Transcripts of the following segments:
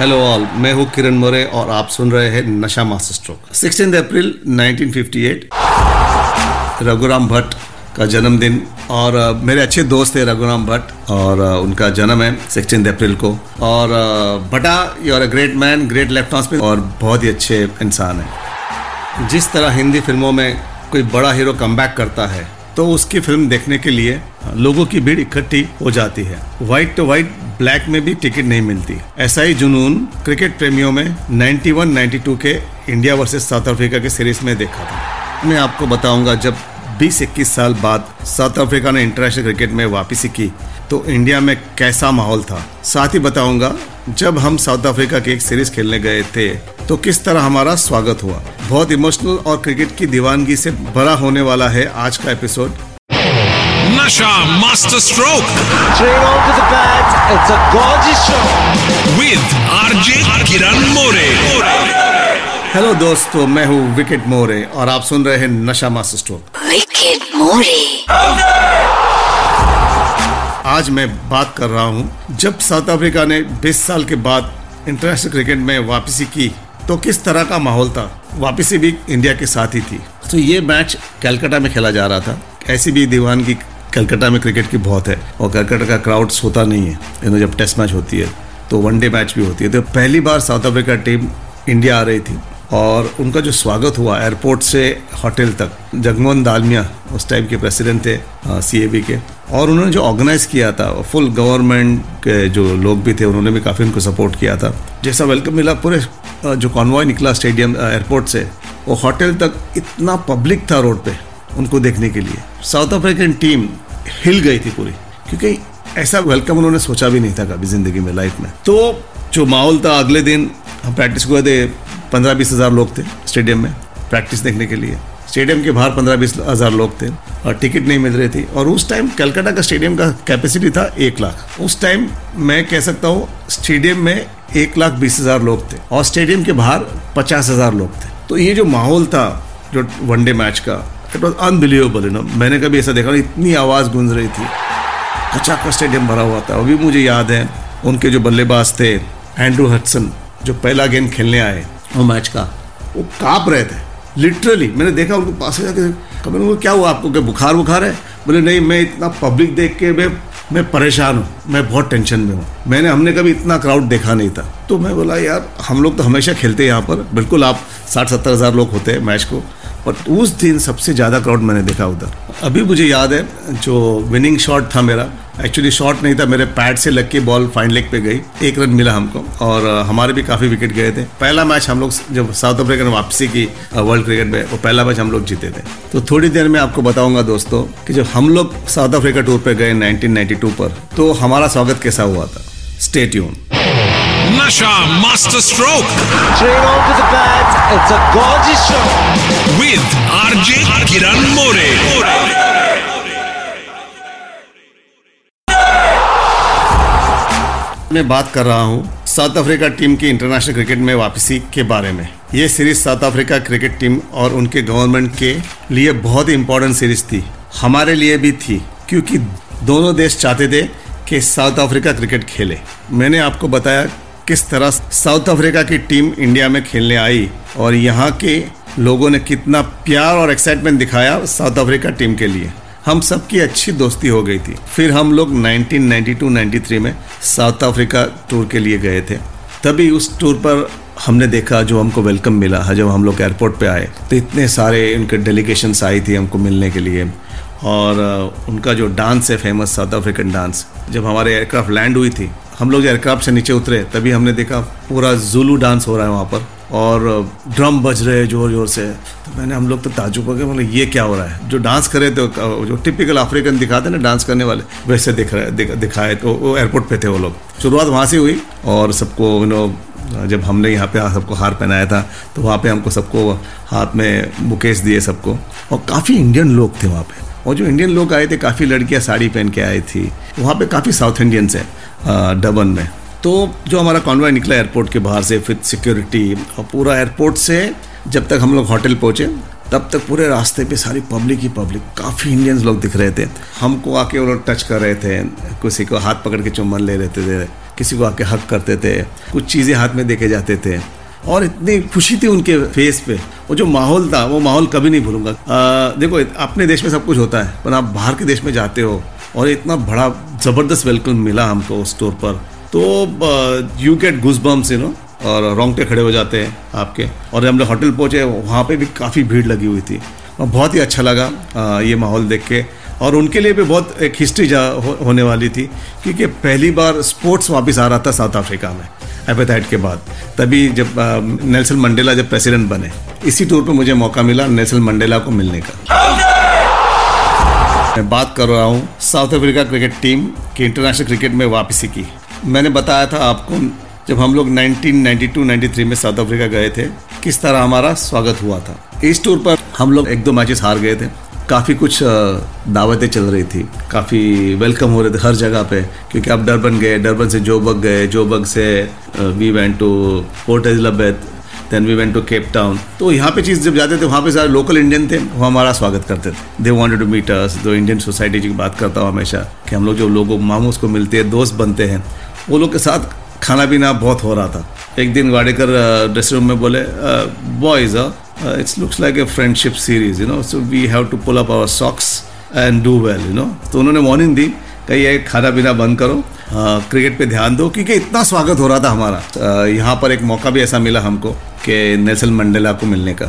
Hello all मैं हूँ किरण मोरे और आप सुन रहे हैं नशा master stroke. 16 April 1958 Raghuram Bhatt का जन्मदिन और मेरे अच्छे दोस्त थे रघुराम भट्ट और उनका जन्म है 16 अप्रैल को। और Bhatta you are a great man great left house और बहुत ही अच्छे इंसान हैं। जिस तरह हिंदी फ़िल्मों में कोई बड़ा हीरो कमबैक करता है तो उसकी फ़िल्म देखने के लिए लोगों की भीड़ इकट्ठी हो जाती है। व्हाइट टू व्हाइट ब्लैक में भी टिकट नहीं मिलती। ऐसा ही जुनून क्रिकेट प्रेमियों में 91-92 के इंडिया वर्सेस साउथ अफ्रीका के सीरीज़ में देखा था। मैं आपको बताऊँगा, जब 20-21 साल बाद साउथ अफ्रीका ने इंटरनेशनल क्रिकेट में वापसी की तो इंडिया में कैसा माहौल था? साथ ही बताऊँगा, जब हम साउथ अफ्रीका की एक सीरीज़ खेलने गए थे तो किस तरह हमारा स्वागत हुआ? बहुत इमोशनल और क्रिकेट की दीवानगी से भरा होने वाला है आज का एपिसोड नशा master stroke Three on to the bat. It's a gorgeous shot. With RJ Kiran More hello दोस्तों. मैं हूँ विकेट मोरे और आप सुन रहे हैं नशा मास्टर स्ट्रोक। विकेट मोरे आज मैं बात कर रहा हूँ जब साउथ अफ्रीका ने 20 साल के बाद इंटरनेशनल क्रिकेट में वापसी की तो किस तरह का माहौल था? वापसी भी इंडिया के साथ ही थी। तो ये मैच कैलकाटा में खेला जा रहा था। ऐसी भी दीवान की कलकत्ता में क्रिकेट की बहुत है और कलकत्ता का क्राउड्स होता नहीं है। यू नो जब टेस्ट मैच होती है तो वनडे मैच भी होती है। तो पहली बार साउथ अफ्रीका टीम इंडिया आ रही थी और उनका जो स्वागत हुआ एयरपोर्ट से होटल तक, जगमोहन दालमिया उस टाइम के प्रेसिडेंट थे सीएबी के। और उन्होंने जो ऑर्गेनाइज किया था फुल गवर्नमेंट के जो लोग भी थे, उन्होंने भी काफ़ी उनको सपोर्ट किया था। जैसा वेलकम मिला, पूरे जो कॉन्वॉय निकला स्टेडियम एयरपोर्ट से, वो होटल तक इतना पब्लिक था रोड पे। उनको देखने के लिए। साउथ अफ्रीकन टीम हिल गई थी पूरी, क्योंकि ऐसा वेलकम उन्होंने सोचा भी नहीं था कभी ज़िंदगी में लाइफ में। तो जो माहौल था अगले दिन, हम प्रैक्टिस गए थे पंद्रह बीस हज़ार लोग थे स्टेडियम में प्रैक्टिस देखने के लिए। स्टेडियम के बाहर पंद्रह बीस हज़ार लोग थे, और टिकट नहीं मिल रही थी। और उस टाइम कलकत्ता का स्टेडियम का कैपेसिटी था एक लाख। उस टाइम मैं कह सकता हूँ स्टेडियम में एक लाख बीस हज़ार लोग थे, और स्टेडियम के बाहर पचास हज़ार लोग थे। तो ये जो माहौल था, जो वनडे मैच का it was unbelievable you know मैंने कभी ऐसा देखा इतनी आवाज़ गूंज रही थी। कचा का स्टेडियम भरा हुआ था। अभी मुझे याद है, उनके जो बल्लेबाज थे एंड्रू हटसन जो पहला गेम खेलने आए वो मैच का, वो काँप रहे थे। लिटरली मैंने देखा उनको पास जाके, कभी उनको क्या हुआ? आपको क्या बुखार बुखार है? बोले, नहीं, मैं इतना पब्लिक देख के मैं मैं परेशान हूँ। मैं बहुत टेंशन में हूँ। मैंने, हमने कभी इतना क्राउड देखा नहीं था। तो मैं बोला, यार, हम लोग तो हमेशा खेलते हैं यहाँ पर। बिल्कुल आप साठ सत्तर हज़ार लोग होते हैं मैच को। बट उस दिन सबसे ज़्यादा क्राउड मैंने देखा उधर। अभी मुझे याद है, जो विनिंग शॉट था मेरा एक्चुअली शॉट नहीं था, मेरे पैड से लग के बॉल फाइन लेग पे गई। एक रन मिला हमको और हमारे भी काफ़ी विकेट गए थे। पहला मैच हम लोग जब साउथ अफ्रीका ने वापसी की वर्ल्ड क्रिकेट में, वो पहला मैच हम लोग जीते थे। तो थोड़ी देर में आपको बताऊँगा दोस्तों कि जब हम लोग साउथ अफ्रीका टूर पर गए 1992 पर तो हमारा स्वागत कैसा हुआ था? स्टे ट्यून नशा master stroke Three on to the bat. It's a gorgeous shot. With RJ Kiran More मैं बात कर रहा हूँ साउथ अफ्रीका टीम की इंटरनेशनल क्रिकेट में वापसी के बारे में। ये series South Africa cricket team और उनके गवर्नमेंट के लिए बहुत ही इम्पोर्टेंट सीरीज़ थी। हमारे लिए भी थी क्योंकि दोनों देश चाहते थे कि साउथ अफ्रीका क्रिकेट खेले। मैंने आपको बताया किस तरह साउथ अफ्रीका की टीम इंडिया में खेलने आई और यहाँ के लोगों ने कितना प्यार और एक्साइटमेंट दिखाया साउथ अफ्रीका टीम के लिए? हम सबकी अच्छी दोस्ती हो गई थी। फिर हम लोग 1992-93 में साउथ अफ्रीका टूर के लिए गए थे। तभी उस टूर पर हमने देखा जो हमको वेलकम मिला जब हम लोग एयरपोर्ट पे आए। तो इतने सारे उनके डेलीगेशंस आई थी हमको मिलने के लिए। और उनका जो डांस है फ़ेमस साउथ अफ्रीकन डांस जब हमारे एयरक्राफ्ट लैंड हुई थी हम लोग एयरक्राफ्ट से नीचे उतरे तभी हमने देखा पूरा जुलू डांस हो रहा है वहाँ पर और ड्रम बज रहे हैं ज़ोर ज़ोर से। तो मैंने हम लोग तो ताजुब हो गए बोले ये क्या हो रहा है? जो डांस करे थे जो टिपिकल अफ्रीकन दिखाते ना डांस करने वाले वैसे दिख रहे दिख, दिखाए तो वो एयरपोर्ट पे थे वो लोग। शुरुआत वहाँ से हुई और सबको यू नो जब हमने यहाँ पे सबको हार पहनाया था तो वहाँ पे हमको सबको हाथ में मुकेश दिए सबको। और काफ़ी इंडियन लोग थे वहाँ पे। और जो इंडियन लोग आए थे काफ़ी लड़कियाँ साड़ी पहन के आई थी। वहाँ पे काफ़ी साउथ इंडियंस हैं। डबन में। तो जो हमारा कॉन्वॉय निकला एयरपोर्ट के बाहर से, फिर सिक्योरिटी और पूरा एयरपोर्ट से जब तक हम लोग होटल पहुँचे, तब तक पूरे रास्ते पे सारी पब्लिक ही पब्लिक काफ़ी इंडियंस लोग दिख रहे थे। हमको आके वो लोग टच कर रहे थे, किसी को हाथ पकड़ के चुम्बन ले लेते थे, किसी को आके हक करते थे, कुछ चीज़ें हाथ में देके जाते थे। और इतनी खुशी थी उनके फेस पे। वो जो माहौल था, वो माहौल कभी नहीं भूलूँगा। देखो, अपने देश में सब कुछ होता है, पर आप बाहर के देश में जाते हो और इतना बड़ा ज़बरदस्त वेलकम मिला हमको उस स्टोर पर। तो you get goose bumps you know और रोंगटे खड़े हो जाते हैं आपके। और हम लोग होटल पहुँचे वहाँ पे भी काफ़ी भीड़ लगी हुई थी। और बहुत ही अच्छा लगा अ, ये माहौल देख के। और उनके लिए भी बहुत एक हिस्ट्री जा हो, होने वाली थी क्योंकि पहली बार स्पोर्ट्स वापस आ रहा था साउथ अफ्रीका में एपेटाइट के बाद। तभी जब नेल्सन मंडेला जब प्रेसिडेंट बने इसी टूर पे मुझे मौका मिला नेल्सन मंडेला को मिलने का। मैं बात कर रहा हूँ साउथ अफ्रीका क्रिकेट टीम की इंटरनेशनल क्रिकेट में वापसी की। मैंने बताया था आपको जब हम लोग 1992-93 में साउथ अफ्रीका गए थे, किस तरह हमारा स्वागत हुआ था। इस टूर पर हम लोग एक दो मैचेस हार गए थे। काफ़ी कुछ दावतें चल रही थी। काफ़ी वेलकम हो रहे थे हर जगह पे, क्योंकि आप डरबन गए, डरबन से जोबक गए, जोबक से we went to Port Elizabeth then we went to Cape Town तो यहाँ पे चीज़ जब जाते थे, वहाँ पे सारे लोकल इंडियन थे, वो हमारा स्वागत करते थे। They wanted to meet us जो इंडियन सोसाइटी की बात करता हूँ हमेशा, कि हम लोग जो लोगों, मामूस को मिलते हैं, दोस्त बनते हैं, वो लोग के साथ खाना पीना बहुत हो रहा था। एक दिन वाडेकर ड्रेसिंग रूम में बोले boys it's looks like a friendship series you know so we have to pull up our socks and do well you know तो उन्होंने वार्निंग दी कि ये खाना पीना बंद करो क्रिकेट पे ध्यान दो, क्योंकि इतना स्वागत हो रहा था हमारा। यहाँ पर एक मौका भी ऐसा मिला हमको कि नेल्सन मंडेला को मिलने का।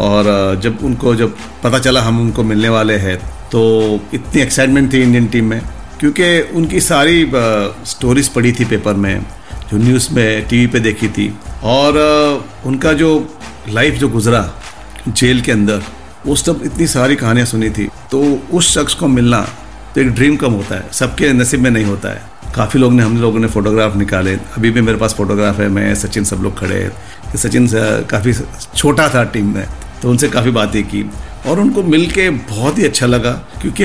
और जब उनको, जब पता चला हम उनको मिलने वाले हैं तो इतनी एक्साइटमेंट थी इंडियन टीम में, क्योंकि उनकी सारी स्टोरीज पढ़ी थी पेपर में, जो न्यूज़ में टीवी पे देखी थी। और उनका जो लाइफ जो गुजरा जेल के अंदर उस तब इतनी सारी कहानियाँ सुनी थी। तो उस शख्स को मिलना तो एक ड्रीम कम होता है। सबके नसीब में नहीं होता है। काफ़ी लोग ने, हम लोगों ने फोटोग्राफ निकाले। अभी भी मेरे पास फोटोग्राफ है, मैं, सचिन सब लोग खड़े हैं। सचिन काफ़ी छोटा था टीम में तो उनसे काफ़ी बातें की। और उनको मिल के बहुत ही अच्छा लगा, क्योंकि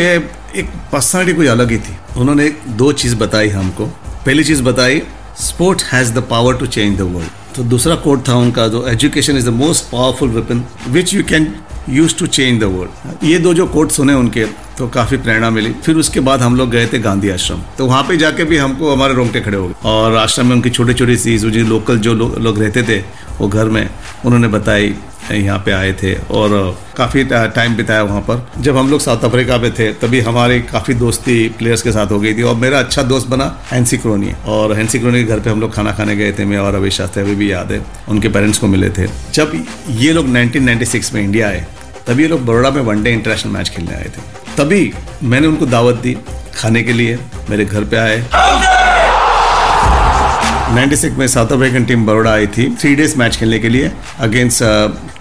एक पर्सनालिटी कोई अलग ही थी। उन्होंने दो चीज़ बताई हमको। पहली चीज़ बताई sport has the power to change the world तो दूसरा कोट था उनका, जो education is the most powerful weapon which you can use to change the world ये दो जो कोट सुने उनके तो काफ़ी प्रेरणा मिली। फिर उसके बाद हम लोग गए थे गांधी आश्रम। तो वहाँ पे जाके भी हमको हमारे रोंगटे खड़े हो गए। और आश्रम में उनकी छोटी छोटी चीज़ जो लोकल जो लोग रहते थे, वो घर में उन्होंने बताई यहाँ पे आए थे। और काफ़ी टाइम बिताया वहाँ पर। जब हम लोग साउथ अफ्रीका में थे, तभी हमारी काफ़ी दोस्ती प्लेयर्स के साथ हो गई थी। और मेरा अच्छा दोस्त बना हैंसी क्रोनी। और हैंसी क्रोनी के घर पे हम लोग खाना खाने गए थे, मैं और अभी शास्त्री, अभी भी याद है, उनके पेरेंट्स को मिले थे। जब ये लोग 1996 में इंडिया आए तभी ये लोग बड़ोड़ा में वनडे इंटरनेशनल मैच खेलने आए थे। तभी मैंने उनको दावत दी खाने के लिए। मेरे घर पे आए। 96 में साउथ अफ्रीकन टीम बड़ोड़ा आई थी थ्री डेज़ मैच खेलने के लिए अगेंस्ट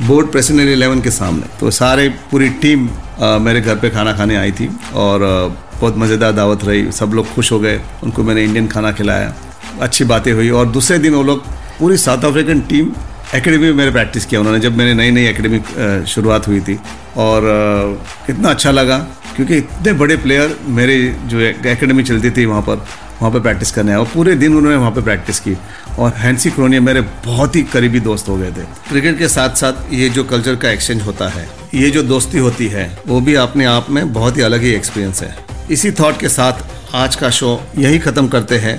बोर्ड प्रेसिडेंट इलेवन के सामने। तो सारे पूरी टीम uh, मेरे घर पे खाना खाने आई थी और uh, बहुत मज़ेदार दावत रही। सब लोग खुश हो गए। उनको मैंने इंडियन खाना खिलाया। अच्छी बातें हुई और दूसरे दिन वो लोग पूरी साउथ अफ्रीकन टीम एकेडमी में मैंने प्रैक्टिस किया। उन्होंने जब मैंने नई नई एकेडमी शुरुआत हुई थी और इतना अच्छा लगा क्योंकि इतने बड़े प्लेयर मेरे जो एकेडमी चलती थी वहाँ पर वहाँ पर प्रैक्टिस करने आए और पूरे दिन उन्होंने वहाँ पर प्रैक्टिस की। और हैंसी क्रोनिया मेरे बहुत ही करीबी दोस्त हो गए थे। क्रिकेट के साथ साथ ये जो कल्चर का एक्सचेंज होता है, ये जो दोस्ती होती है, वो भी अपने आप में बहुत ही अलग ही एक्सपीरियंस है। इसी थॉट के साथ आज का शो यही खत्म करते हैं।